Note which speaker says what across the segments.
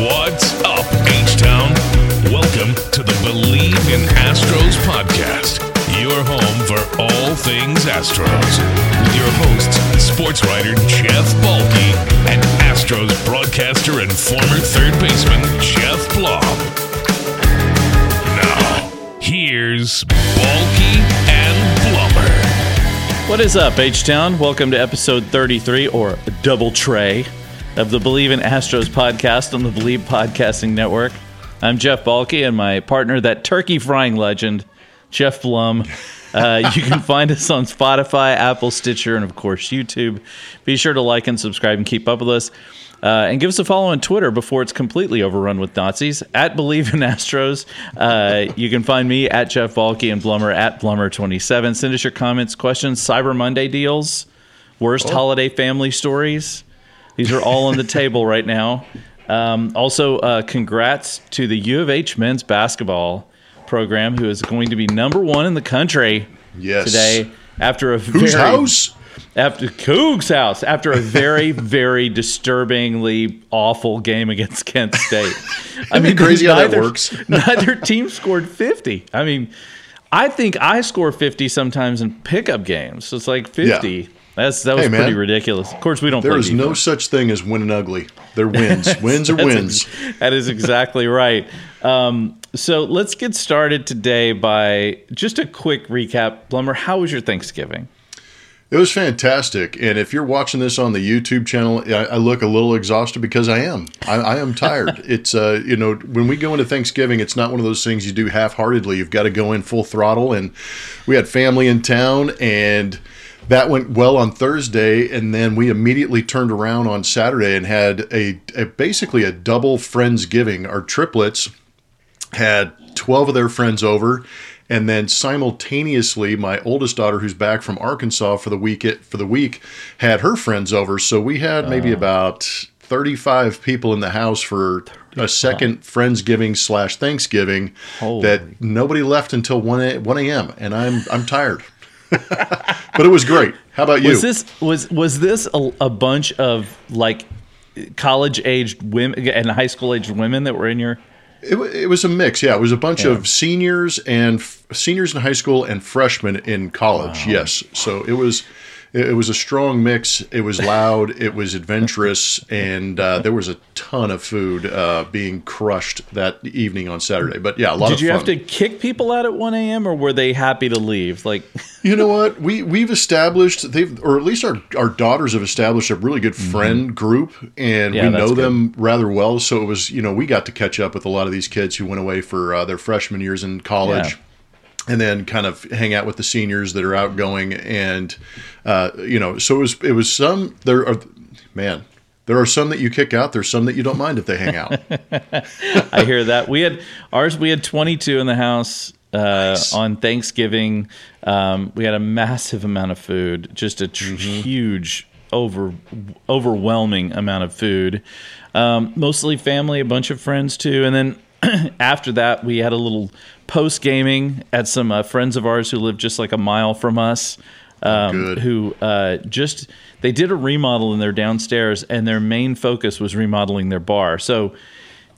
Speaker 1: What's up, H Town? Welcome to the Bleav in Astros podcast, your home for all things Astros. With your hosts, sports writer Jeff Balke and Astros broadcaster and former third baseman Jeff Blum. Now, here's Balke and Blummer.
Speaker 2: What is up, H Town? Welcome to episode 33 or Double Tray of the Bleav in Astros podcast on the Bleav Podcasting Network. I'm Jeff Balke and my partner, that turkey frying legend, Jeff Blum. Uh, you can find us on Spotify, Apple, Stitcher, and of course YouTube. Be sure to like and subscribe and keep up with us. Uh, and give us a follow on Twitter before it's completely overrun with Nazis at Bleav in Astros. Uh, you can find me at Jeff Balke and Blummer at Blummer27. Send us your comments, questions, Cyber Monday deals, worst holiday family stories. These are all on the table right now. Um, also, uh, congrats to the U of H men's basketball program, who is going to be number one in the country
Speaker 3: Yes.
Speaker 2: today after a
Speaker 3: Whose
Speaker 2: very
Speaker 3: house?
Speaker 2: after Coog's house after a very very disturbingly awful game against Kent State. I
Speaker 3: mean, crazy how that works?
Speaker 2: neither team scored 50. I mean, I think I score 50 sometimes in pickup games. So it's like 50. That's that was
Speaker 3: Hey,
Speaker 2: pretty ridiculous. Of course, we don't
Speaker 3: There is no such thing as winning ugly. They're wins. wins are wins.
Speaker 2: ex- that is exactly right. Um, so let's get started today by just a quick recap. Blummer, how was your Thanksgiving?
Speaker 3: It was fantastic. And if you're watching this on the YouTube channel, I, I look a little exhausted because I am. I, I am tired. it's uh, you know, when we go into Thanksgiving, it's not one of those things you do half-heartedly. You've got to go in full throttle. And we had family in town, and that went well on Thursday. And then we immediately turned around on Saturday and had a, a basically a double friendsgiving. Our triplets had 12 of their friends over and then simultaneously my oldest daughter who's back from Arkansas for the week for the week had her friends over so we had maybe oh. about 35 people in the house for a second friendsgiving slash Thanksgiving
Speaker 2: Holy.
Speaker 3: that nobody left until 1 a, 1 a.m. and I'm I'm tired but it was great how about you
Speaker 2: Was this was was this a, a bunch of like college aged women and high school aged women that were in your?
Speaker 3: It, it was a mix, yeah. It was a bunch of seniors and f- seniors in high school and freshmen in college. Yes, so it was it, it was a strong mix. It was loud. it was adventurous, and uh, there was a ton of food uh, being crushed that evening on Saturday. But yeah, a lot
Speaker 2: Did you
Speaker 3: fun.
Speaker 2: have to kick people out at one a.m. or were they happy to leave? Like,
Speaker 3: You know what? We we've established they've or at least our our daughters have established a really good friend group and
Speaker 2: Mm-hmm. Yeah,
Speaker 3: we know
Speaker 2: good.
Speaker 3: them rather well. So it was you know we got to catch up with a lot of these kids who went away for uh, their freshman years in college.
Speaker 2: Yeah.
Speaker 3: And then kind of hang out with the seniors that are outgoing, and uh, you know, so it was. It was some there are, man, there are some that you kick out. There's some that you don't mind if they hang out.
Speaker 2: I hear that we had ours. We had twenty two in the house uh, on Thanksgiving. Um, we had a massive amount of food, just a tr- huge, over overwhelming amount of food. Um, mostly family, a bunch of friends too, and then after that, we had a little post gaming at some uh, friends of ours who live just like a mile from us. Um,
Speaker 3: Good.
Speaker 2: who uh, just they did a remodel in their downstairs, and their main focus was remodeling their bar. So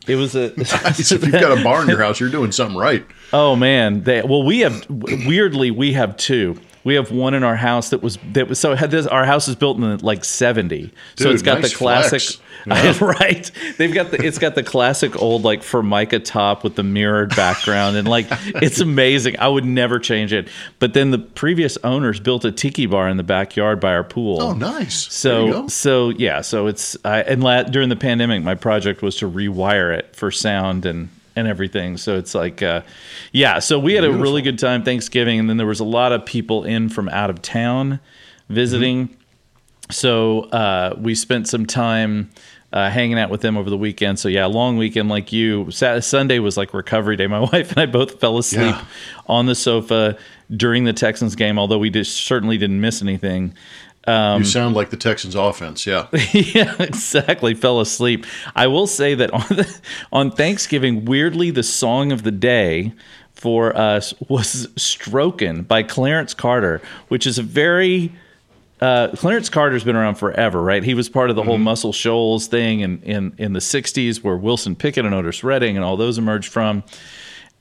Speaker 2: it was a
Speaker 3: if you've got a bar in your house, you're doing something right.
Speaker 2: Oh man, they, well we have weirdly we have two. We have one in our house that was that was so had this our house is built in like 70. so it's got
Speaker 3: nice
Speaker 2: the classic
Speaker 3: flex.
Speaker 2: right. They've got the it's got the classic old like Formica top with the mirrored background and like it's amazing. I would never change it. But then the previous owners built a tiki bar in the backyard by our pool.
Speaker 3: Oh, nice.
Speaker 2: So so yeah, so it's I and la- during the pandemic, my project was to rewire it for sound and and everything. So it's like, uh, yeah. So we had a really good time Thanksgiving, and then there was a lot of people in from out of town visiting. So uh, we spent some time uh, hanging out with them over the weekend. So yeah, long weekend like you. Saturday, Sunday was like recovery day. My wife and I both fell asleep
Speaker 3: Yeah.
Speaker 2: on the sofa during the Texans game, although we just certainly didn't miss anything. Um,
Speaker 3: you sound like the Texans offense. Yeah.
Speaker 2: yeah, exactly. Fell asleep. I will say that on the, on Thanksgiving, weirdly, the song of the day for us was "Strokin" by Clarence Carter, which is a very uh, Clarence Carter's been around forever, right? He was part of the whole Muscle Shoals thing in, in, in the 60s where Wilson Pickett and Otis Redding and all those emerged from.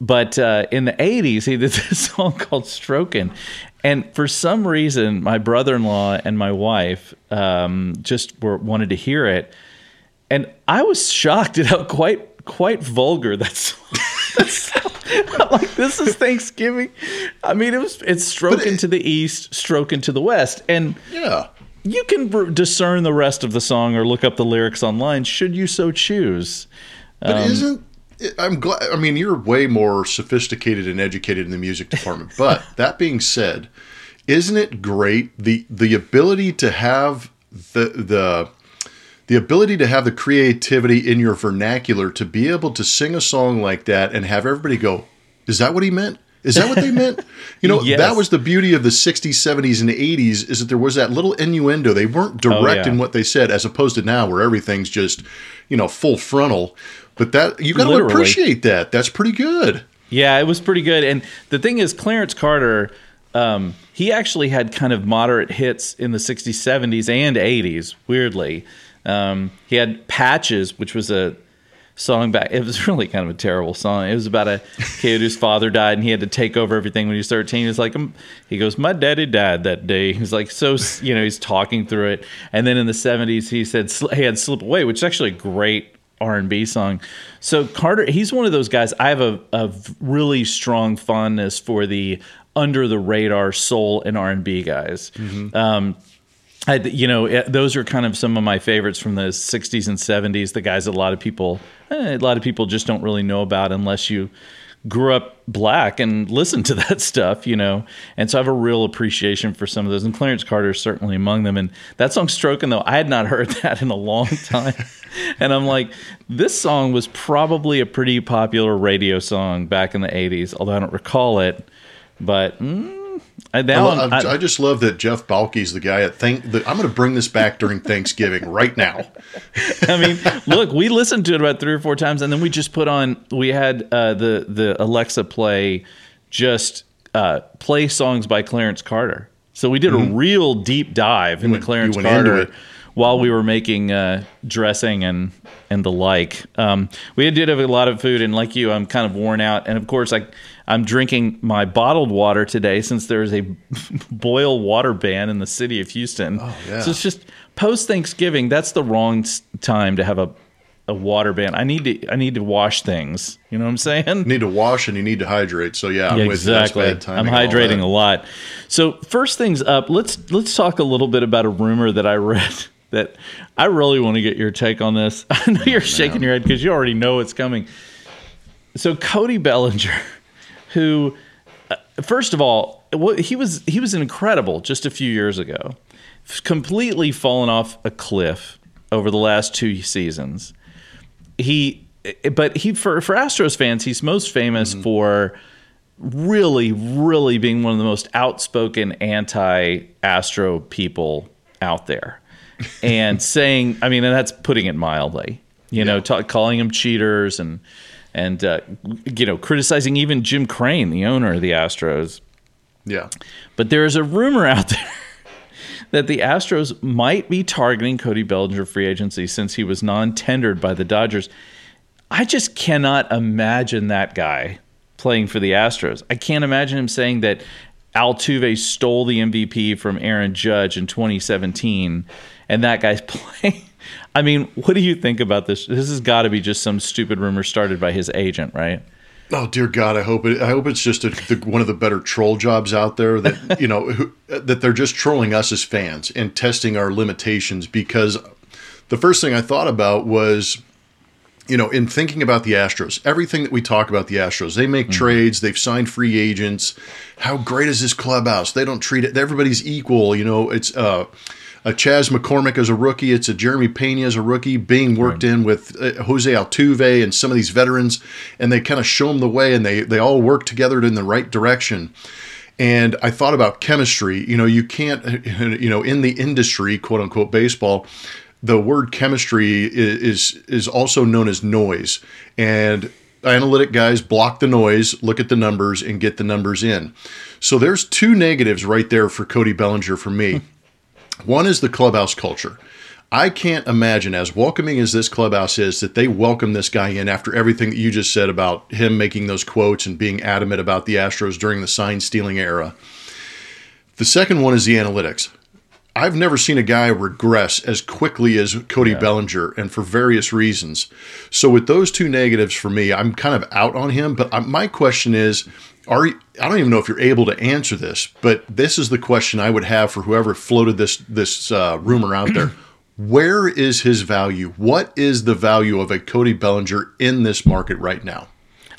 Speaker 2: But uh, in the 80s, he did this song called Strokin'. And for some reason, my brother in law and my wife um, just were, wanted to hear it. And I was shocked at how quite quite vulgar that song. that I'm like this is Thanksgiving. I mean, it was it's stroking
Speaker 3: it-
Speaker 2: to the east, stroking to the west, and
Speaker 3: Yeah.
Speaker 2: you can discern the rest of the song or look up the lyrics online should you so choose.
Speaker 3: But
Speaker 2: Um,
Speaker 3: isn't I'm glad. I mean, you're way more sophisticated and educated in the music department. But that being said, isn't it great the the ability to have the the the ability to have the creativity in your vernacular to be able to sing a song like that and have everybody go, "Is that what he meant?" Is that what they meant? You know,
Speaker 2: Yes.
Speaker 3: that was the beauty of the 60s, 70s, and 80s is that there was that little innuendo. They weren't direct
Speaker 2: Oh, yeah.
Speaker 3: in what they said, as opposed to now where everything's just, you know, full frontal. But that you got to appreciate that. That's pretty good.
Speaker 2: Yeah, it was pretty good. And the thing is, Clarence Carter, um, he actually had kind of moderate hits in the 60s, 70s, and 80s, weirdly. Um, he had Patches, which was a song back. It was really kind of a terrible song. It was about a kid whose father died and he had to take over everything when he was 13. He's like, um, he goes, My daddy died that day. He's like, so, you know, he's talking through it. And then in the 70s, he said, he had Slip Away, which is actually a great R&B song. So Carter, he's one of those guys. I have a, a really strong fondness for the under the radar soul and R&B guys. Um, I, you know, eh, those are kind of some of my favorites from the '60s and '70s. The guys that a lot of people, eh, a lot of people just don't really know about unless you grew up black and listened to that stuff, you know. And so I have a real appreciation for some of those. And Clarence Carter is certainly among them. And that song "Stroking," though, I had not heard that in a long time. and I'm like, this song was probably a pretty popular radio song back in the '80s, although I don't recall it. But mm, I, now
Speaker 3: I, I, just love that Jeff Balke's the guy at think. that I'm going to bring this back during Thanksgiving right now.
Speaker 2: I mean, look, we listened to it about three or four times, and then we just put on. We had uh, the the Alexa play just uh, play songs by Clarence Carter. So we did a real deep dive into
Speaker 3: went-
Speaker 2: Clarence
Speaker 3: Mm-hmm. you went into
Speaker 2: Carter while we were making uh, dressing and and the like. Um, we did have a lot of food, and like you, I'm kind of worn out. And of course, I I'm drinking my bottled water today since there's a boil water ban in the city of Houston.
Speaker 3: Oh, yeah.
Speaker 2: So it's just post Thanksgiving. That's the wrong time to have a a water ban. I need to I need to wash things. You know what I'm saying?
Speaker 3: You need to wash and you need to hydrate. So yeah, I'm
Speaker 2: Yeah, exactly. I'm hydrating a lot. So first things up, let's let's talk a little bit about a rumor that I read that I really want to get your take on this. I know oh, you're shaking your head because you already know it's coming. So Cody Bellinger, who uh, first of all, what he was he was incredible just a few years ago. Completely fallen off a cliff over the last two seasons. He but he for for Astros fans he's most famous for really really being one of the most outspoken anti-Astro people out there. And saying I mean and that's putting it mildly you know ta calling them cheaters and and uh, you know criticizing even Jim Crane the owner of the Astros
Speaker 3: Yeah.
Speaker 2: but there is a rumor out there that the Astros might be targeting Cody Bellinger free agency since he was non-tendered by the Dodgers. I just cannot imagine that guy playing for the Astros. I can't imagine him saying that Altuve stole the MVP from Aaron Judge in 2017 and that guy's playing. I mean, what do you think about this? This has got to be just some stupid rumor started by his agent, right?
Speaker 3: Oh dear God, I hope it. I hope it's just a, the, one of the better troll jobs out there that you know who, that they're just trolling us as fans and testing our limitations. Because the first thing I thought about was, you know, in thinking about the Astros, everything that we talk about the Astros, they make trades, they've signed free agents. How great is this clubhouse? They don't treat it. Everybody's equal. You know, it's uh, a Chas McCormick as a rookie. It's a Jeremy Pena as a rookie being worked right. in with uh, Jose Altuve and some of these veterans, and they kind of show them the way, and they they all work together in the right direction. And I thought about chemistry. You know, you can't, you know, in the industry, quote unquote, baseball, the word chemistry is is also known as noise. And analytic guys block the noise, look at the numbers, and get the numbers in. So there's two negatives right there for Cody Bellinger for me. One is the clubhouse culture. I can't imagine, as welcoming as this clubhouse is, that they welcome this guy in after everything that you just said about him making those quotes and being adamant about the Astros during the sign stealing era. The second one is the analytics. I've never seen a guy regress as quickly as Cody yeah. Bellinger, and for various reasons. So, with those two negatives for me, I'm kind of out on him. But my question is, are you, I don't even know if you're able to answer this, but this is the question I would have for whoever floated this this uh, rumor out there. Where is his value? What is the value of a Cody Bellinger in this market right now?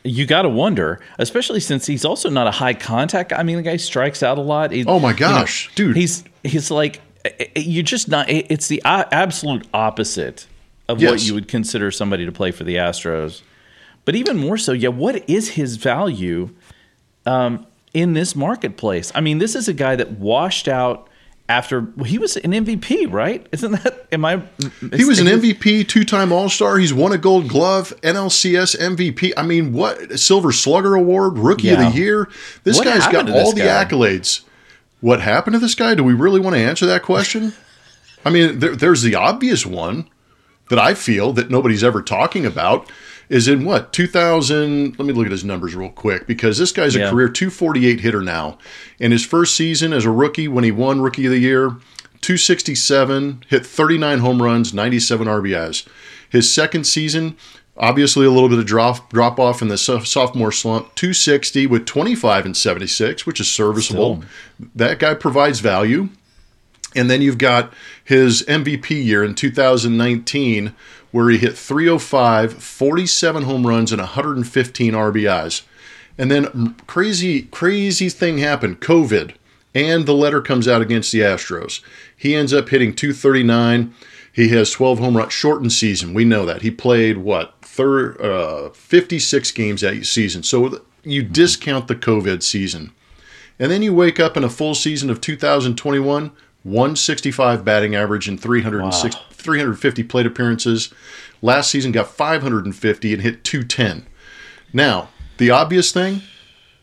Speaker 2: You got to wonder, especially since he's also not a high contact. I mean, the guy strikes out a lot.
Speaker 3: He, oh my gosh,
Speaker 2: you
Speaker 3: know, dude!
Speaker 2: He's he's like eh, eh, eh, you're just not. It's the absolute opposite of yes. what you would consider somebody to play for the Astros. But even more so, yeah. What is his value um, in this marketplace? I mean, this is a guy that washed out after he was an MVP, right? Isn't that? Am I?
Speaker 3: He was an MVP, two-time All-Star. He's won a Gold Glove, NLCS MVP. I mean, what Silver Slugger Award, Rookie yeah. of the Year. This what guy's got all the guy? accolades. What happened to this guy? Do we really want to answer that question? I mean, there, there's the obvious one that I feel that nobody's ever talking about is in what 2000 let me look at his numbers real quick because this guy's a career 248 hitter now in his first season as a rookie when he won rookie of the year 267 hit 39 home runs 97 rbis his second season obviously a little bit of drop drop off in the sophomore slump 260 with 25 and 76 which is serviceable Still. that guy provides value and then you've got his mvp year in 2019 where he hit 305, 47 home runs, and 115 RBIs. And then crazy, crazy thing happened COVID, and the letter comes out against the Astros. He ends up hitting 239. He has 12 home runs, shortened season. We know that. He played, what, thir- uh, 56 games that season. So you discount the COVID season. And then you wake up in a full season of 2021, 165 batting average and 306, wow. 350 plate appearances. Last season got 550 and hit 210. Now, the obvious thing,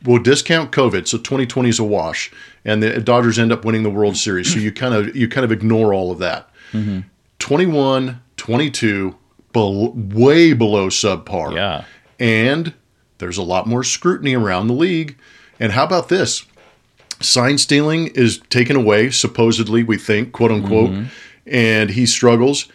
Speaker 3: we'll discount COVID, so 2020 is a wash, and the Dodgers end up winning the World Series. So you kind of you kind of ignore all of that. Mm-hmm. 21, 22, be- way below subpar.
Speaker 2: Yeah,
Speaker 3: and there's a lot more scrutiny around the league. And how about this? sign stealing is taken away, supposedly, we think, quote unquote, mm-hmm. and he struggles.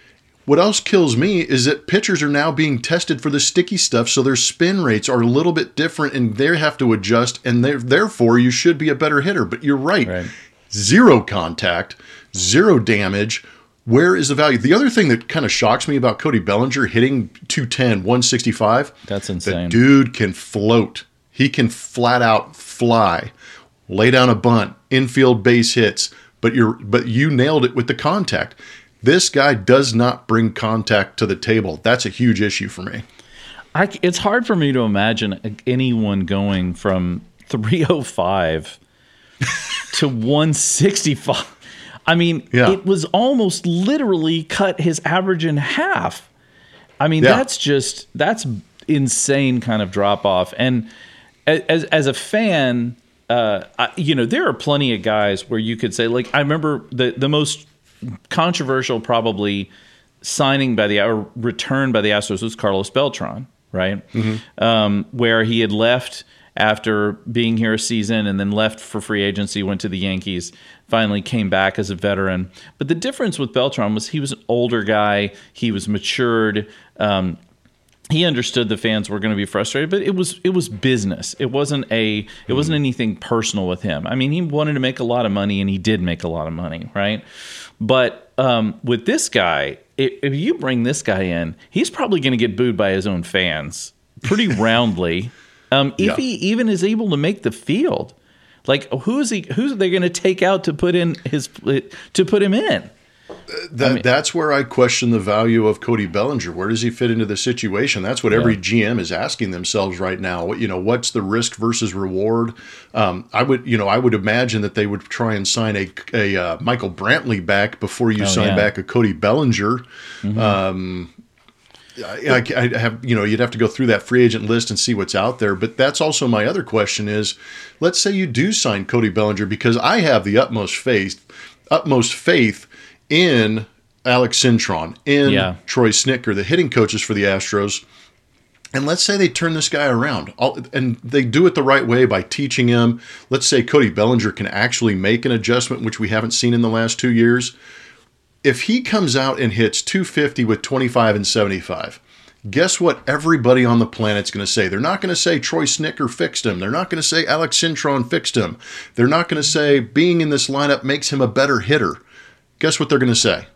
Speaker 3: What else kills me is that pitchers are now being tested for the sticky stuff, so their spin rates are a little bit different and they have to adjust, and therefore you should be a better hitter. But you're right. right. Zero contact, zero damage. Where is the value? The other thing that kind of shocks me about Cody Bellinger hitting 210, 165.
Speaker 2: That's insane.
Speaker 3: The dude can float. He can flat out fly lay down a bunt, infield base hits, but you're but you nailed it with the contact. This guy does not bring contact to the table. That's a huge issue for me.
Speaker 2: I, it's hard for me to imagine anyone going from 305 to 165. I mean, yeah. it was almost literally cut his average in half. I mean, yeah. that's just that's insane kind of drop off. And as as a fan, uh, I, you know, there are plenty of guys where you could say, like, I remember the the most controversial probably signing by the or return by the Astros was Carlos Beltran, right? Mm-hmm. Um, where he had left after being here a season and then left for free agency, went to the Yankees, finally came back as a veteran. But the difference with Beltran was he was an older guy, he was matured. Um, he understood the fans were going to be frustrated, but it was it was business. It wasn't a it wasn't anything personal with him. I mean, he wanted to make a lot of money, and he did make a lot of money, right? But um, with this guy, if, if you bring this guy in, he's probably going to get booed by his own fans pretty roundly. Um, if yeah. he even is able to make the field, like who is he? Who's they going to take out to put in his to put him in?
Speaker 3: That, I mean, that's where I question the value of Cody Bellinger. Where does he fit into the situation? That's what every yeah. GM is asking themselves right now. You know, what's the risk versus reward? Um, I would, you know, I would imagine that they would try and sign a, a uh, Michael Brantley back before you oh, sign yeah. back a Cody Bellinger. Mm-hmm. Um, I, I, have, you know, you'd have to go through that free agent list and see what's out there. But that's also my other question: is let's say you do sign Cody Bellinger because I have the utmost faith, utmost faith in Alex Cintron, in yeah. Troy Snider the hitting coaches for the Astros. And let's say they turn this guy around and they do it the right way by teaching him. Let's say Cody Bellinger can actually make an adjustment, which we haven't seen in the last two years. If he comes out and hits 250 with 25 and 75, guess what everybody on the planet's going to say? They're not going to say Troy Snider fixed him. They're not going to say Alex Cintron fixed him. They're not going to say being in this lineup makes him a better hitter guess what they're going to say?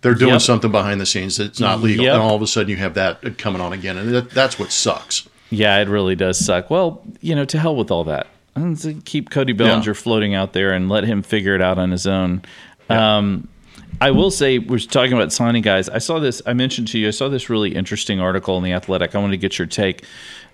Speaker 3: They're doing yep. something behind the scenes that's not legal, yep. and all of a sudden you have that coming on again, and that, that's what sucks.
Speaker 2: Yeah, it really does suck. Well, you know, to hell with all that. Keep Cody Bellinger yeah. floating out there and let him figure it out on his own. Yeah. Um, I will say, we're talking about signing guys. I saw this. I mentioned to you. I saw this really interesting article in the Athletic. I want to get your take.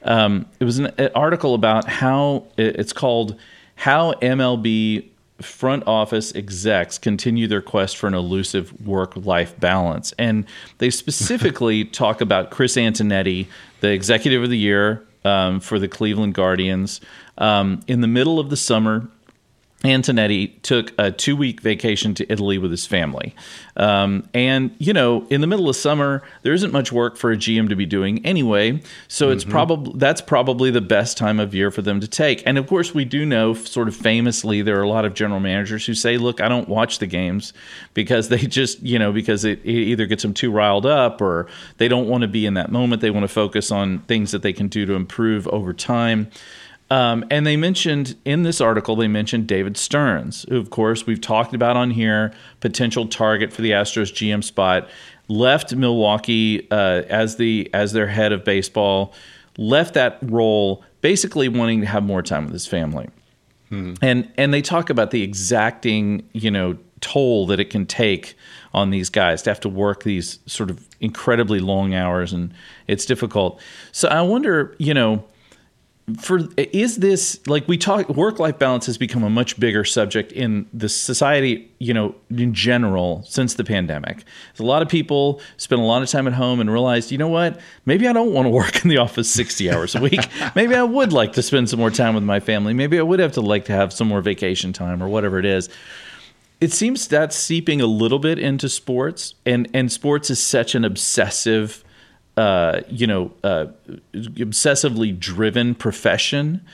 Speaker 2: Um, it was an, an article about how it's called "How MLB front office execs continue their quest for an elusive work life balance. And they specifically talk about Chris Antonetti, the executive of the year um, for the Cleveland Guardians. Um, in the middle of the summer, Antonetti took a two week vacation to Italy with his family. Um, and, you know, in the middle of summer, there isn't much work for a GM to be doing anyway. So mm-hmm. it's probably that's probably the best time of year for them to take. And of course, we do know, sort of famously, there are a lot of general managers who say, look, I don't watch the games because they just, you know, because it, it either gets them too riled up or they don't want to be in that moment. They want to focus on things that they can do to improve over time. Um, and they mentioned in this article, they mentioned David Stearns, who, of course, we've talked about on here, potential target for the Astros GM spot, left Milwaukee uh, as the as their head of baseball, left that role basically wanting to have more time with his family. Hmm. And and they talk about the exacting, you know, toll that it can take on these guys to have to work these sort of incredibly long hours and it's difficult. So I wonder, you know, for is this like we talk work life balance has become a much bigger subject in the society you know in general since the pandemic. A lot of people spend a lot of time at home and realized you know what? Maybe i don't want to work in the office 60 hours a week. Maybe i would like to spend some more time with my family. Maybe i would have to like to have some more vacation time or whatever it is. It seems that's seeping a little bit into sports and and sports is such an obsessive uh, you know, uh, obsessively driven profession.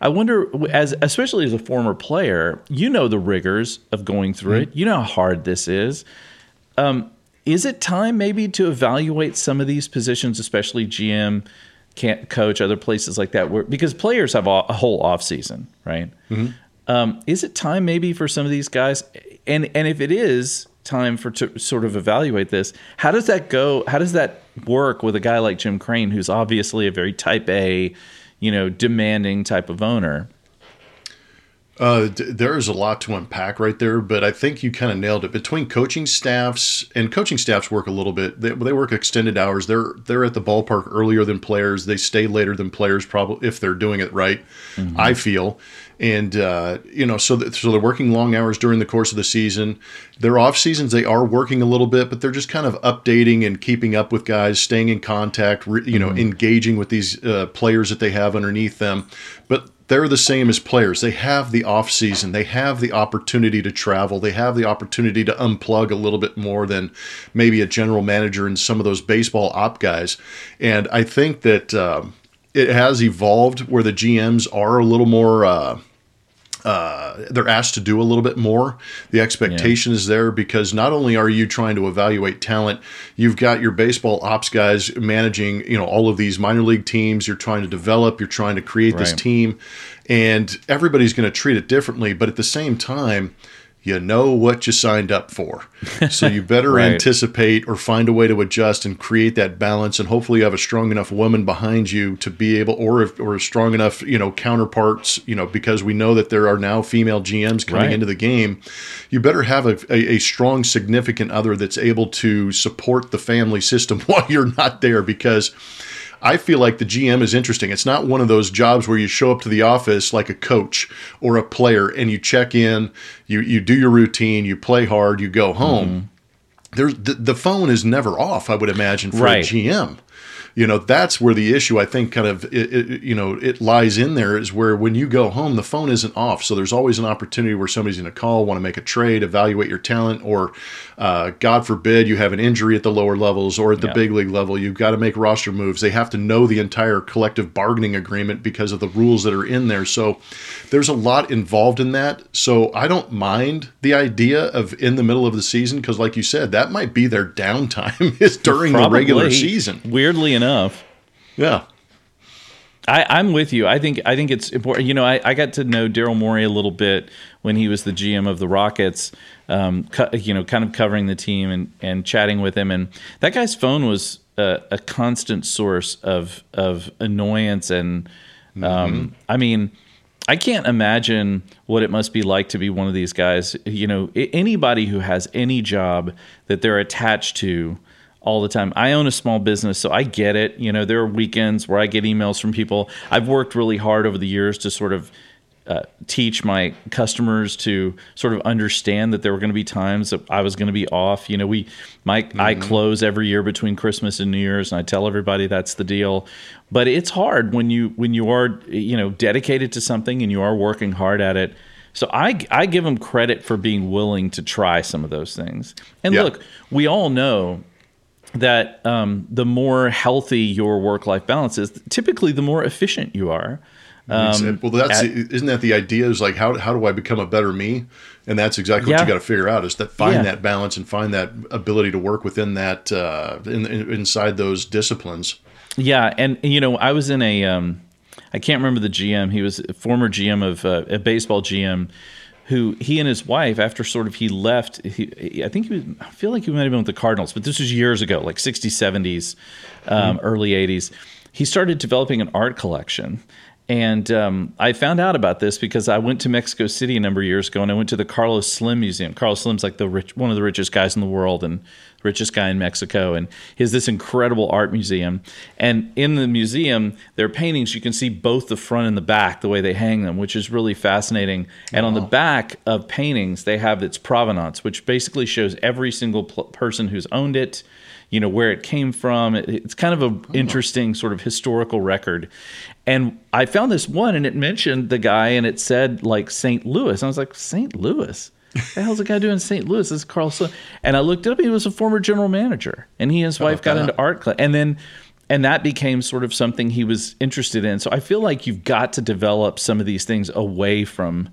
Speaker 2: I wonder, as especially as a former player, you know the rigors of going through mm-hmm. it. You know how hard this is. Um, is it time maybe to evaluate some of these positions, especially GM, can't coach, other places like that, where, because players have a, a whole off season, right? Mm-hmm. Um, is it time maybe for some of these guys? And and if it is, time for to sort of evaluate this. How does that go? How does that work with a guy like Jim Crane, who's obviously a very type A, you know, demanding type of owner?
Speaker 3: Uh, d- there is a lot to unpack right there, but I think you kind of nailed it. Between coaching staffs and coaching staffs work a little bit. They, they, work extended hours. They're they're at the ballpark earlier than players. They stay later than players, probably if they're doing it right. Mm-hmm. I feel, and uh, you know, so that, so they're working long hours during the course of the season. Their off seasons they are working a little bit, but they're just kind of updating and keeping up with guys, staying in contact, re, you know, mm-hmm. engaging with these uh, players that they have underneath them. But they're the same as players. They have the off season. They have the opportunity to travel. They have the opportunity to unplug a little bit more than maybe a general manager and some of those baseball op guys. And I think that um, it has evolved where the GMs are a little more. Uh, uh, they're asked to do a little bit more. The expectation yeah. is there because not only are you trying to evaluate talent, you've got your baseball ops guys managing, you know, all of these minor league teams. You're trying to develop. You're trying to create right. this team, and everybody's going to treat it differently. But at the same time, you know what you signed up for. So you better
Speaker 2: Right.
Speaker 3: anticipate or find a way to adjust and create that balance. And hopefully you have a strong enough woman behind you to be able, or if, or a strong enough, you know, counterparts, you know, because we know that there are now female GMs coming
Speaker 2: Right.
Speaker 3: into the game. You better have a, a, a strong, significant other that's able to support the family system while you're not there because I feel like the GM is interesting. It's not one of those jobs where you show up to the office like a coach or a player and you check in, you you do your routine, you play hard, you go home. Mm-hmm. There's the, the phone is never off. I would imagine for
Speaker 2: Right.
Speaker 3: a GM. You know that's where the issue I think kind of it, it, you know it lies in there is where when you go home the phone isn't off. So there's always an opportunity where somebody's going to call want to make a trade evaluate your talent or uh, God forbid you have an injury at the lower levels or at the
Speaker 2: Yeah.
Speaker 3: big league level. You've got to make roster moves. They have to know the entire collective bargaining agreement because of the rules that are in there. So there's a lot involved in that. So I don't mind the idea of in the middle of the season because like you said that might be their downtime is during the regular season.
Speaker 2: Weirdly enough.
Speaker 3: Yeah
Speaker 2: I, I'm with you. I think I think it's important. You know, I, I got to know Daryl Morey a little bit when he was the GM of the Rockets. Um, you know, kind of covering the team and, and chatting with him, and that guy's phone was a, a constant source of of annoyance. And um, I mean, I can't imagine what it must be like to be one of these guys. You know, anybody who has any job that they're attached to all the time. I own a small business, so I get it. You know, there are weekends where I get emails from people. I've worked really hard over the years to sort of uh, teach my customers to sort of understand that there were going to be times that I was going to be off. You know, we, my, I close every year between Christmas and New Year's, and I tell everybody that's the deal. But it's hard when you when you are you know dedicated to something and you are working hard at it. So I I give them credit for being willing to try some of those things. And
Speaker 3: Yeah.
Speaker 2: look, we all know that um, the more healthy your work life balance is, typically the more efficient you are. Um,
Speaker 3: well, that's
Speaker 2: at-
Speaker 3: isn't that the idea? Is like how how do I become a better me? And that's exactly what
Speaker 2: Yeah.
Speaker 3: you got to figure out is that find
Speaker 2: Yeah.
Speaker 3: that balance and find that ability to work within that uh, in, in, inside those disciplines.
Speaker 2: Yeah, and you know, I was in a um, I can't remember the GM. He was a former GM of uh, a baseball GM who he and his wife after sort of he left he, I think he was I feel like he might have been with the Cardinals, but this was years ago, like 60s, 70s, um, early 80s. He started developing an art collection. And um, I found out about this because I went to Mexico City a number of years ago, and I went to the Carlos Slim Museum. Carlos Slim's like the rich, one of the richest guys in the world, and richest guy in Mexico. And he has this incredible art museum. And in the museum, their paintings. You can see both the front and the back, the way they hang them, which is really fascinating. And on the back of paintings, they have its provenance, which basically shows every single pl- person who's owned it you know where it came from it's kind of an interesting sort of historical record and i found this one and it mentioned the guy and it said like st louis. And i was like st louis? What the hell's the guy doing in st louis? This is carl Slim. and i looked it up he was a former general manager and he and his oh, wife got into art cl- and then and that became sort of something he was interested in. So i feel like you've got to develop some of these things away from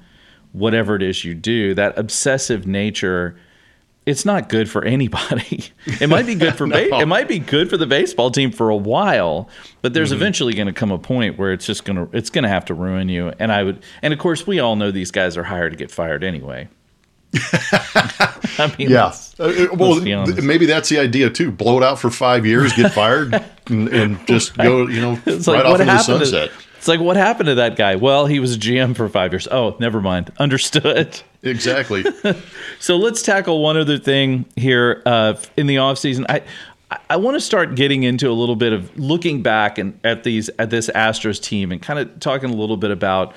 Speaker 2: whatever it is you do. That obsessive nature it's not good for anybody. It might be good for ba- it might be good for the baseball team for a while, but there's
Speaker 3: Mm-hmm.
Speaker 2: eventually going to come a point where it's just going to it's going to have to ruin you. And I would and of course we all know these guys are hired to get fired anyway. I mean,
Speaker 3: Yeah. Uh, uh, well,
Speaker 2: let's
Speaker 3: th- maybe that's the idea too. Blow it out for five years, get fired, and, and just go, you know,
Speaker 2: It's
Speaker 3: right
Speaker 2: like
Speaker 3: off into the sunset.
Speaker 2: to It's like what happened to that guy? Well, he was a GM for 5 years. Oh, never mind. Understood.
Speaker 3: Exactly.
Speaker 2: So let's tackle one other thing here uh, in the off season. I I want to start getting into a little bit of looking back and at these at this Astros team and kind of talking a little bit about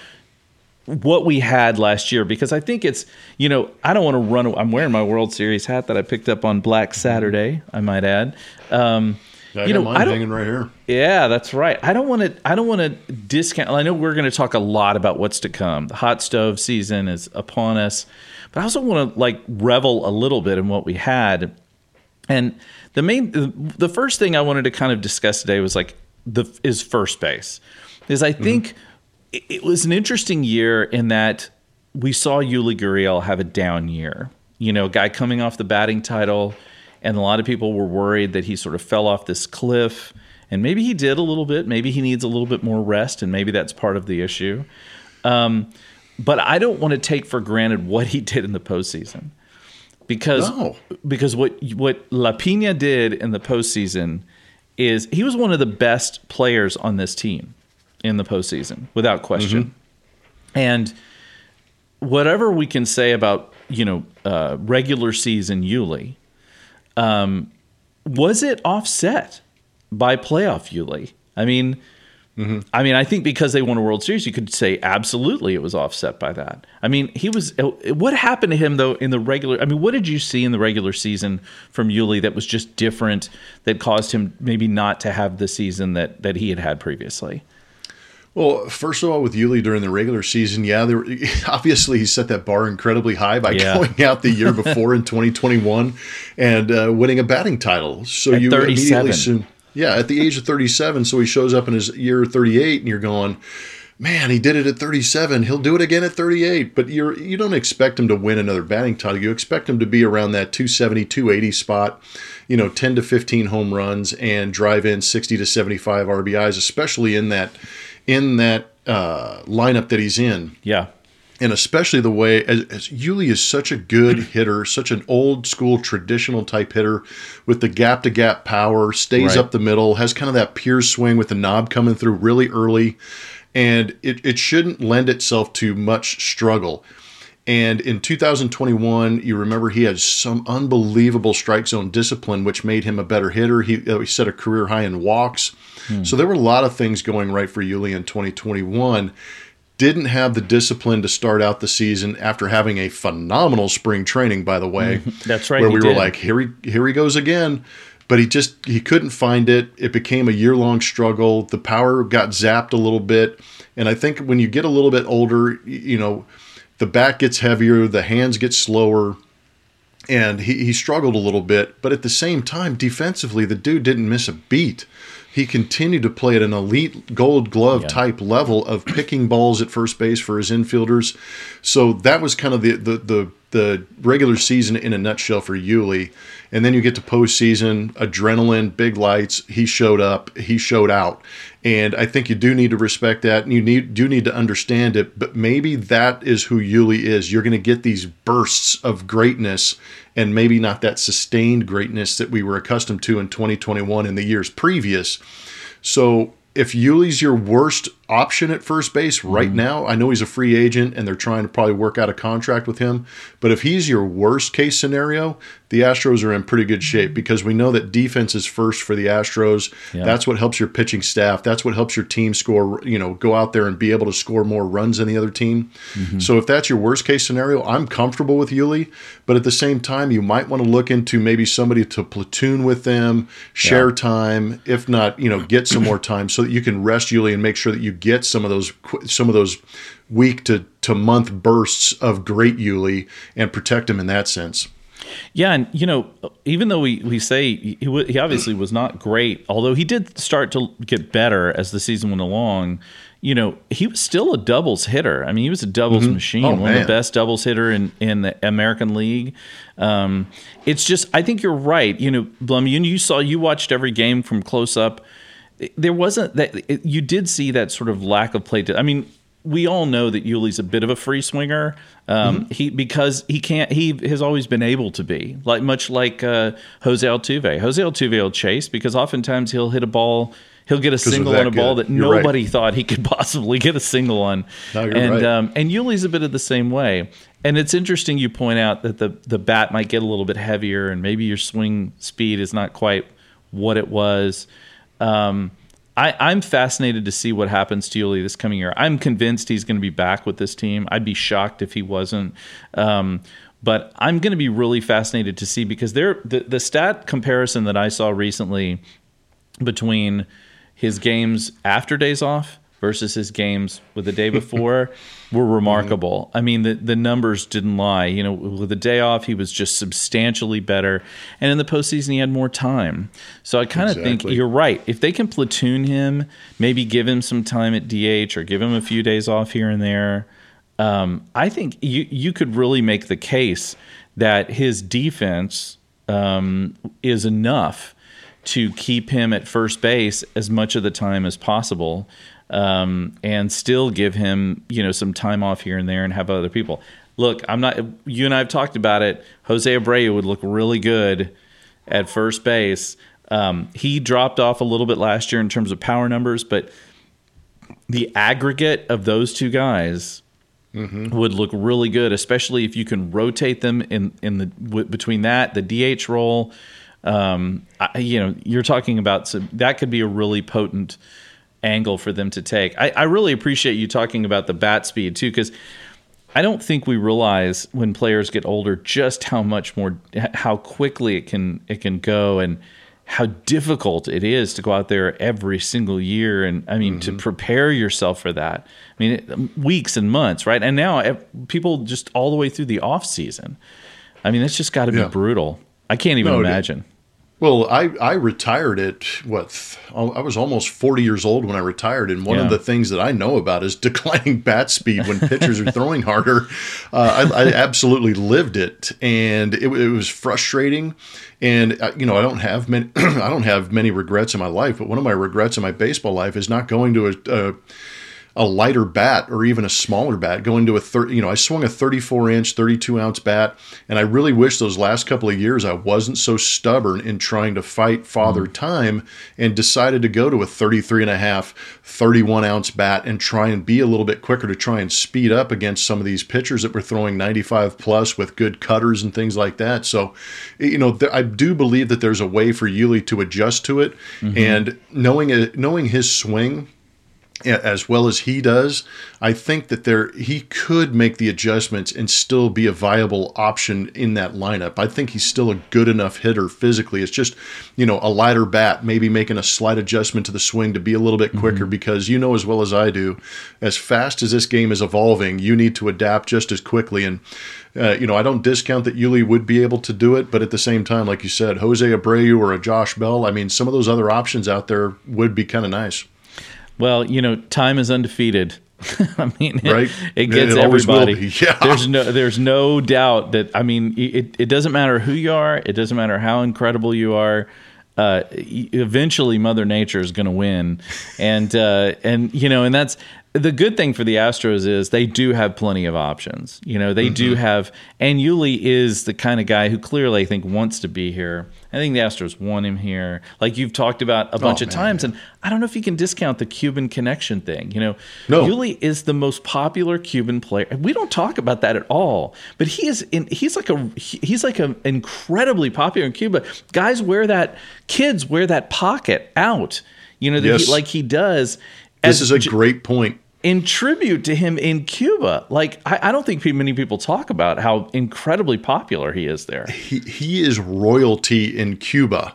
Speaker 2: what we had last year because I think it's you know I don't want to run. I'm wearing my World Series hat that I picked up on Black Saturday. I might add. Um,
Speaker 3: I
Speaker 2: you know,
Speaker 3: mine
Speaker 2: I don't-
Speaker 3: hanging right here.
Speaker 2: yeah, that's right. I don't want to. I don't want to discount. I know we're going to talk a lot about what's to come. The hot stove season is upon us, but I also want to like revel a little bit in what we had. And the main, the, first thing I wanted to kind of discuss today was like the is first base, is I mm-hmm. think it, it was an interesting year in that we saw Yuli Gurriel have a down year. You know, guy coming off the batting title, and a lot of people were worried that he sort of fell off this cliff. And maybe he did a little bit. Maybe he needs a little bit more rest, and maybe that's part of the issue. Um, but I don't want to take for granted what he did in the postseason because
Speaker 3: No.
Speaker 2: because what what La Pina did in the postseason is he was one of the best players on this team in the postseason without question, and whatever we can say about you know uh, regular season Yuli, um, was it offset by playoff Yuli? I mean, I mean, I think because they won a World Series, you could say absolutely it was offset by that. I mean, he was. What happened to him though in the regular? I mean, what did you see in the regular season from Yuli that was just different that caused him maybe not to have the season that that he had had previously?
Speaker 3: Well, first of all, with Yuli during the regular season, yeah, there, obviously he set that bar incredibly high by
Speaker 2: Yeah.
Speaker 3: going out the year before in 2021 and uh, winning a batting title. So
Speaker 2: At
Speaker 3: you
Speaker 2: 37.
Speaker 3: immediately assume, yeah, at the age of 37. So he shows up in his year 38, and you're going, man, he did it at 37. He'll do it again at 38. But you're you don't expect him to win another batting title. You expect him to be around that 270, 280 spot. You know, 10 to 15 home runs and drive in 60 to 75 RBIs, especially in that in that uh, lineup that he's in
Speaker 2: Yeah,
Speaker 3: and especially the way as, as Yuli is such a good hitter, such an old school traditional type hitter with the gap to gap power, stays
Speaker 2: Right.
Speaker 3: up the middle, has kind of that pure swing with the knob coming through really early, and it, it shouldn't lend itself to much struggle. And in 2021, you remember he had some unbelievable strike zone discipline, which made him a better hitter. He, uh, he set a career high in walks. So there were a lot of things going right for Yuli in 2021 didn't have the discipline to start out the season after having a phenomenal spring training by the way
Speaker 2: That's right,
Speaker 3: where
Speaker 2: he
Speaker 3: we were
Speaker 2: did.
Speaker 3: like here he here he goes again but he just he couldn't find it it became a year long struggle the power got zapped a little bit and i think when you get a little bit older you know the bat gets heavier the hands get slower and he, he struggled a little bit but at the same time defensively the dude didn't miss a beat he continued to play at an elite gold glove
Speaker 2: Yeah.
Speaker 3: type level of picking balls at first base for his infielders so that was kind of the the the, the regular season in a nutshell for Yuli. And then you get to postseason adrenaline big lights he showed up he showed out. And I think you do need to respect that and you need do need to understand it but maybe that is who Yuli is. You're going to get these bursts of greatness and maybe not that sustained greatness that we were accustomed to in 2021 and the years previous. So if Yuli's your worst option at first base right mm-hmm. now, I know he's a free agent and they're trying to probably work out a contract with him. But if he's your worst case scenario, the Astros are in pretty good shape because we know that defense is first for the Astros.
Speaker 2: Yeah.
Speaker 3: That's what helps your pitching staff. That's what helps your team score, you know, go out there and be able to score more runs than the other team. Mm-hmm. So if that's your worst case scenario, I'm comfortable with Yuli. But at the same time, you might want to look into maybe somebody to platoon with them, share
Speaker 2: Yeah.
Speaker 3: time, if not, you know, get some more time so that you can rest Yuli and make sure that you get some of those some of those week to to month bursts of great Yuli and protect him in that sense.
Speaker 2: Yeah, and you know, even though we, we say he, he obviously was not great, although he did start to get better as the season went along. You know, he was still a doubles hitter. I mean, he was a doubles machine,
Speaker 3: Oh,
Speaker 2: one of the best doubles hitter in in the American League. Um, it's just, I think you're right. You know, Blum, you, you saw, you watched every game from close up. There wasn't that you did see that sort of lack of play. To, I mean, we all know that Yuli's a bit of a free swinger. Um, He because he can't. He has always been able to be like much like uh, Jose Altuve. Jose Altuve will chase because oftentimes he'll hit a ball. He'll get a single on a ball
Speaker 3: good.
Speaker 2: that
Speaker 3: You're right.
Speaker 2: nobody thought he could possibly get a single on.
Speaker 3: No,
Speaker 2: and
Speaker 3: right.
Speaker 2: um, and Yuli's a bit of the same way. And it's interesting you point out that the the bat might get a little bit heavier, and maybe your swing speed is not quite what it was. Um, I, I'm fascinated to see what happens to Yuli this coming year. I'm convinced he's going to be back with this team. I'd be shocked if he wasn't. Um, but I'm going to be really fascinated to see because there the, the stat comparison that I saw recently between his games after days off versus his games with the day before were remarkable. I mean, the, the numbers didn't lie. You know, with the day off, he was just substantially better. And in the postseason, he had more time. So I kind of think you're right. If they can platoon him, maybe give him some time at DH or give him a few days off here and there, um, I think you, you could really make the case that his defense um, is enough to keep him at first base as much of the time as possible. Um, and still give him you know some time off here and there and have other people. Look, I'm not. You and I have talked about it. Jose Abreu would look really good at first base. Um, he dropped off a little bit last year in terms of power numbers, but the aggregate of those two guys mm-hmm. would look really good, especially if you can rotate them in in the w- between that the DH role. Um, I, you know, you're talking about so that could be a really potent angle for them to take. I, I really appreciate you talking about the bat speed too, because I don't think we realize when players get older just how much more how quickly it can it can go and how difficult it is to go out there every single year and I mean mm-hmm. to prepare yourself for that. I mean it, weeks and months, right? And now people just all the way through the off season. I mean it's just got to be yeah. brutal. I can't even no, imagine.
Speaker 3: Well, I, I retired at what I was almost 40 years old when I retired. And one yeah. of the things that I know about is declining bat speed when pitchers are throwing harder. Uh, I, I, absolutely lived it and it, it was frustrating. And, uh, you know, I don't have many, I don't have many regrets in my life, but one of my regrets in my baseball life is not going to a, a a lighter bat or even a smaller bat, going to a 30, you know, I swung a 34 inch, 32 ounce bat. And I really wish those last couple of years I wasn't so stubborn in trying to fight father mm. time and decided to go to a 33 and a half, 31 ounce bat and try and be a little bit quicker to try and speed up against some of these pitchers that were throwing 95 plus with good cutters and things like that. So, you know, I do believe that there's a way for Yuli to adjust to it. Mm-hmm. And knowing, knowing his swing, as well as he does, I think that there he could make the adjustments and still be a viable option in that lineup. I think he's still a good enough hitter physically. It's just, you know, a lighter bat, maybe making a slight adjustment to the swing to be a little bit quicker mm-hmm. because you know as well as I do, as fast as this game is evolving, you need to adapt just as quickly and uh, you know, I don't discount that Yuli would be able to do it, but at the same time, like you said, Jose Abreu or a Josh Bell, I mean, some of those other options out there would be kind of nice.
Speaker 2: Well, you know, time is undefeated. I mean, it, right? it gets it everybody. Yeah. There's no, there's no doubt that. I mean, it, it doesn't matter who you are. It doesn't matter how incredible you are. Uh, eventually, Mother Nature is going to win, and uh, and you know, and that's the good thing for the Astros is they do have plenty of options. You know, they mm-hmm. do have, and Yuli is the kind of guy who clearly I think wants to be here. I think the Astros want him here, like you've talked about a bunch oh, of man, times. And I don't know if you can discount the Cuban connection thing. You know, no. Yuli is the most popular Cuban player. We don't talk about that at all, but he is in. He's like a he's like an incredibly popular in Cuba. Guys wear that. Kids wear that pocket out. You know, yes. he, like he does
Speaker 3: this is a great point.
Speaker 2: In tribute to him in Cuba, like I, I, don't think many people talk about how incredibly popular he is there.
Speaker 3: He he is royalty in Cuba.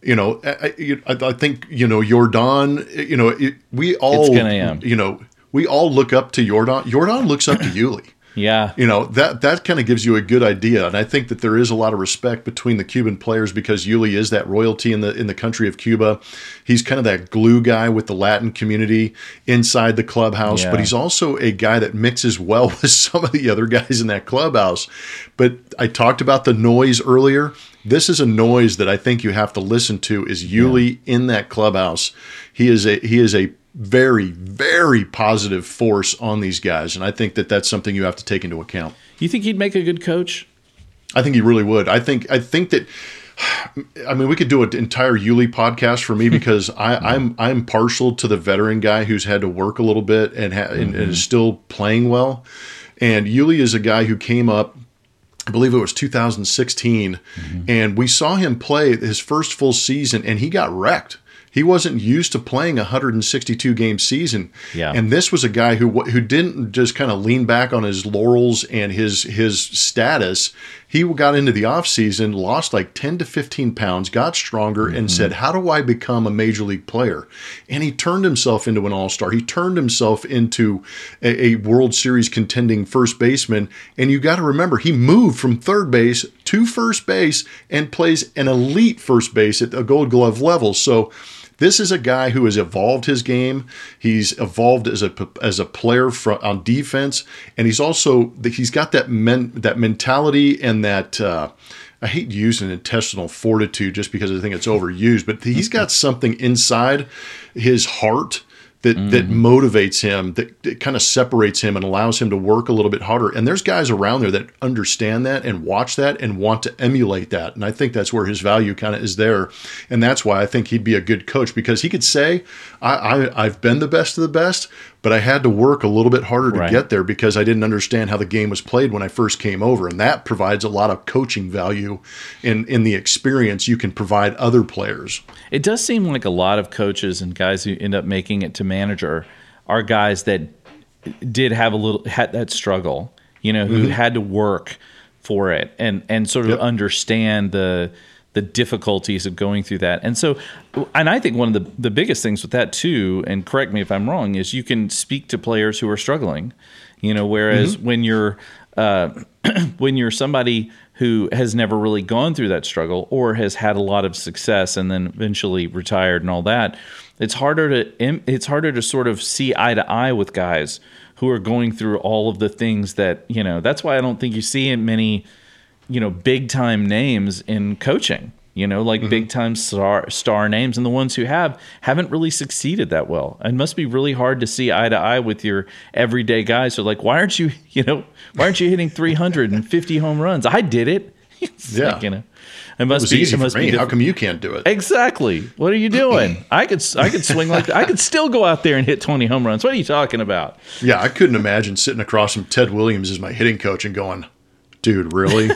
Speaker 3: You know, I, I, I think you know Jordan. You know, it, we all you know we all look up to Jordan. Jordan looks up to Yuli.
Speaker 2: Yeah.
Speaker 3: You know, that that kind of gives you a good idea. And I think that there is a lot of respect between the Cuban players because Yuli is that royalty in the in the country of Cuba. He's kind of that glue guy with the Latin community inside the clubhouse, yeah. but he's also a guy that mixes well with some of the other guys in that clubhouse. But I talked about the noise earlier. This is a noise that I think you have to listen to is Yuli yeah. in that clubhouse. He is a he is a very, very positive force on these guys. And I think that that's something you have to take into account.
Speaker 2: You think he'd make a good coach?
Speaker 3: I think he really would. I think I think that I mean we could do an entire Yuli podcast for me because I, am I'm, I'm partial to the veteran guy who's had to work a little bit and, ha- mm-hmm. and, and is still playing well. And Yuli is a guy who came up I believe it was 2016, mm-hmm. and we saw him play his first full season, and he got wrecked. He wasn't used to playing a 162 game season.
Speaker 2: Yeah.
Speaker 3: And this was a guy who who didn't just kind of lean back on his laurels and his his status. He got into the offseason, lost like 10 to 15 pounds, got stronger, mm-hmm. and said, How do I become a major league player? And he turned himself into an all star. He turned himself into a, a World Series contending first baseman. And you got to remember, he moved from third base to first base and plays an elite first base at a gold glove level. So, this is a guy who has evolved his game. He's evolved as a as a player for, on defense, and he's also he's got that men, that mentality and that. Uh, I hate using intestinal fortitude just because I think it's overused, but he's got something inside his heart that that mm. motivates him, that, that kind of separates him and allows him to work a little bit harder. And there's guys around there that understand that and watch that and want to emulate that. And I think that's where his value kind of is there. And that's why I think he'd be a good coach because he could say, I, I I've been the best of the best, but I had to work a little bit harder to
Speaker 2: Right.
Speaker 3: get there because I didn't understand how the game was played when I first came over. And that provides a lot of coaching value in in the experience you can provide other players.
Speaker 2: It does seem like a lot of coaches and guys who end up making it to manager are guys that did have a little had that struggle, you know, who mm-hmm. had to work for it and and sort of
Speaker 3: Yep.
Speaker 2: understand the the difficulties of going through that. And so and I think one of the the biggest things with that too, and correct me if I'm wrong, is you can speak to players who are struggling. You know, whereas when you're uh, when you're somebody who has never really gone through that struggle or has had a lot of success and then eventually retired and all that, it's harder to it's harder to sort of see eye to eye with guys who are going through all of the things that you know. That's why I don't think you see in many you know big time names in coaching. You know, like mm-hmm. big time star star names, and the ones who have haven't really succeeded that well. It must be really hard to see eye to eye with your everyday guys. So, like, why aren't you, you know, why aren't you hitting 350 home runs? I did it. It's
Speaker 3: Yeah.
Speaker 2: like, you know, it
Speaker 3: It
Speaker 2: must
Speaker 3: was
Speaker 2: be
Speaker 3: easy
Speaker 2: it
Speaker 3: for me.
Speaker 2: be
Speaker 3: How come you can't do it?
Speaker 2: Exactly. What are you doing? I could I could swing like I could still go out there and hit 20 home runs. What are you talking about?
Speaker 3: Yeah, I couldn't imagine sitting across from Ted Williams as my hitting coach and going, "Dude, really?"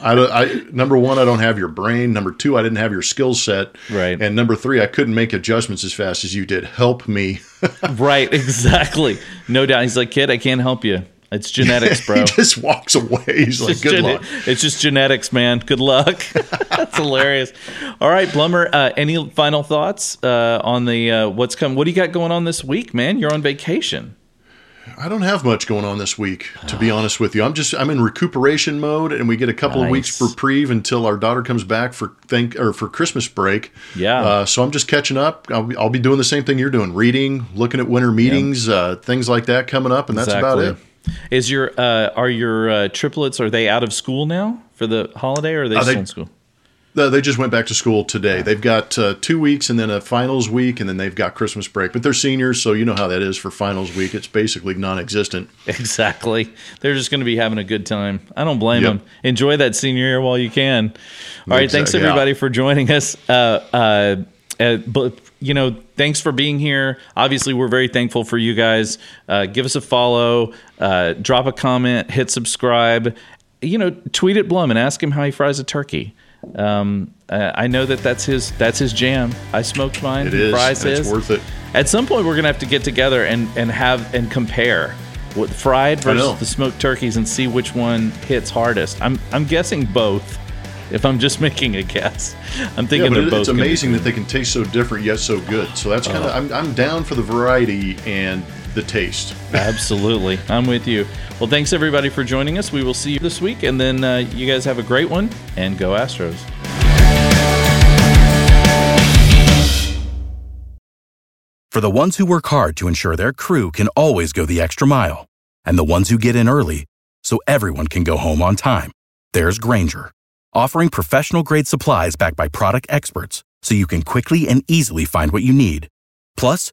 Speaker 3: I, I number one, I don't have your brain. Number two, I didn't have your skill set.
Speaker 2: Right.
Speaker 3: And number three, I couldn't make adjustments as fast as you did. Help me.
Speaker 2: Right, exactly. No doubt. He's like, kid, I can't help you. It's genetics, bro.
Speaker 3: he just walks away. He's like, "Good
Speaker 2: gene-
Speaker 3: luck."
Speaker 2: It's just genetics, man. Good luck. That's hilarious. All right, Blummer. Uh, any final thoughts uh, on the uh, what's come? What do you got going on this week, man? You're on vacation.
Speaker 3: I don't have much going on this week, to be honest with you. I'm just I'm in recuperation mode, and we get a couple of weeks reprieve until our daughter comes back for thank or for Christmas break.
Speaker 2: Yeah.
Speaker 3: Uh, so I'm just catching up. I'll be, I'll be doing the same thing you're doing, reading, looking at winter meetings, uh, things like that coming up, and that's about it.
Speaker 2: Is your uh, are your uh, triplets? Are they out of school now for the holiday, or are they
Speaker 3: Uh,
Speaker 2: still
Speaker 3: they-
Speaker 2: in school?
Speaker 3: They just went back to school today. They've got uh, two weeks and then a finals week, and then they've got Christmas break. But they're seniors, so you know how that is for finals week. It's basically non-existent.
Speaker 2: Exactly. They're just going to be having a good time. I don't blame
Speaker 3: Yep.
Speaker 2: them. Enjoy that senior year while you can. All right. Thanks,
Speaker 3: Exactly, yeah.
Speaker 2: everybody, for joining us. Uh, uh, uh, but, you know, thanks for being here. Obviously, we're very thankful for you guys. Uh, give us a follow, uh, drop a comment, hit subscribe. You know, tweet at Blum and ask him how he fries a turkey. Um, I know that that's his that's his jam. I smoked mine.
Speaker 3: It is. It's
Speaker 2: his.
Speaker 3: worth it.
Speaker 2: At some point, we're gonna have to get together and and have and compare what fried versus the smoked turkeys and see which one hits hardest. I'm I'm guessing both. If I'm just making a guess, I'm
Speaker 3: Yeah,
Speaker 2: thinking they're
Speaker 3: it,
Speaker 2: both.
Speaker 3: it's amazing that they can taste so different yet so good. So that's kind of
Speaker 2: Uh-huh.
Speaker 3: I'm, I'm down for the variety and the taste.
Speaker 2: Absolutely, I'm with you. Well, thanks everybody for joining us. We will see you this week, and then uh, you guys have a great one and go Astros.
Speaker 4: For the ones who work hard to ensure their crew can always go the extra mile, and the ones who get in early so everyone can go home on time, there's Grainger, offering professional grade supplies backed by product experts so you can quickly and easily find what you need. Plus,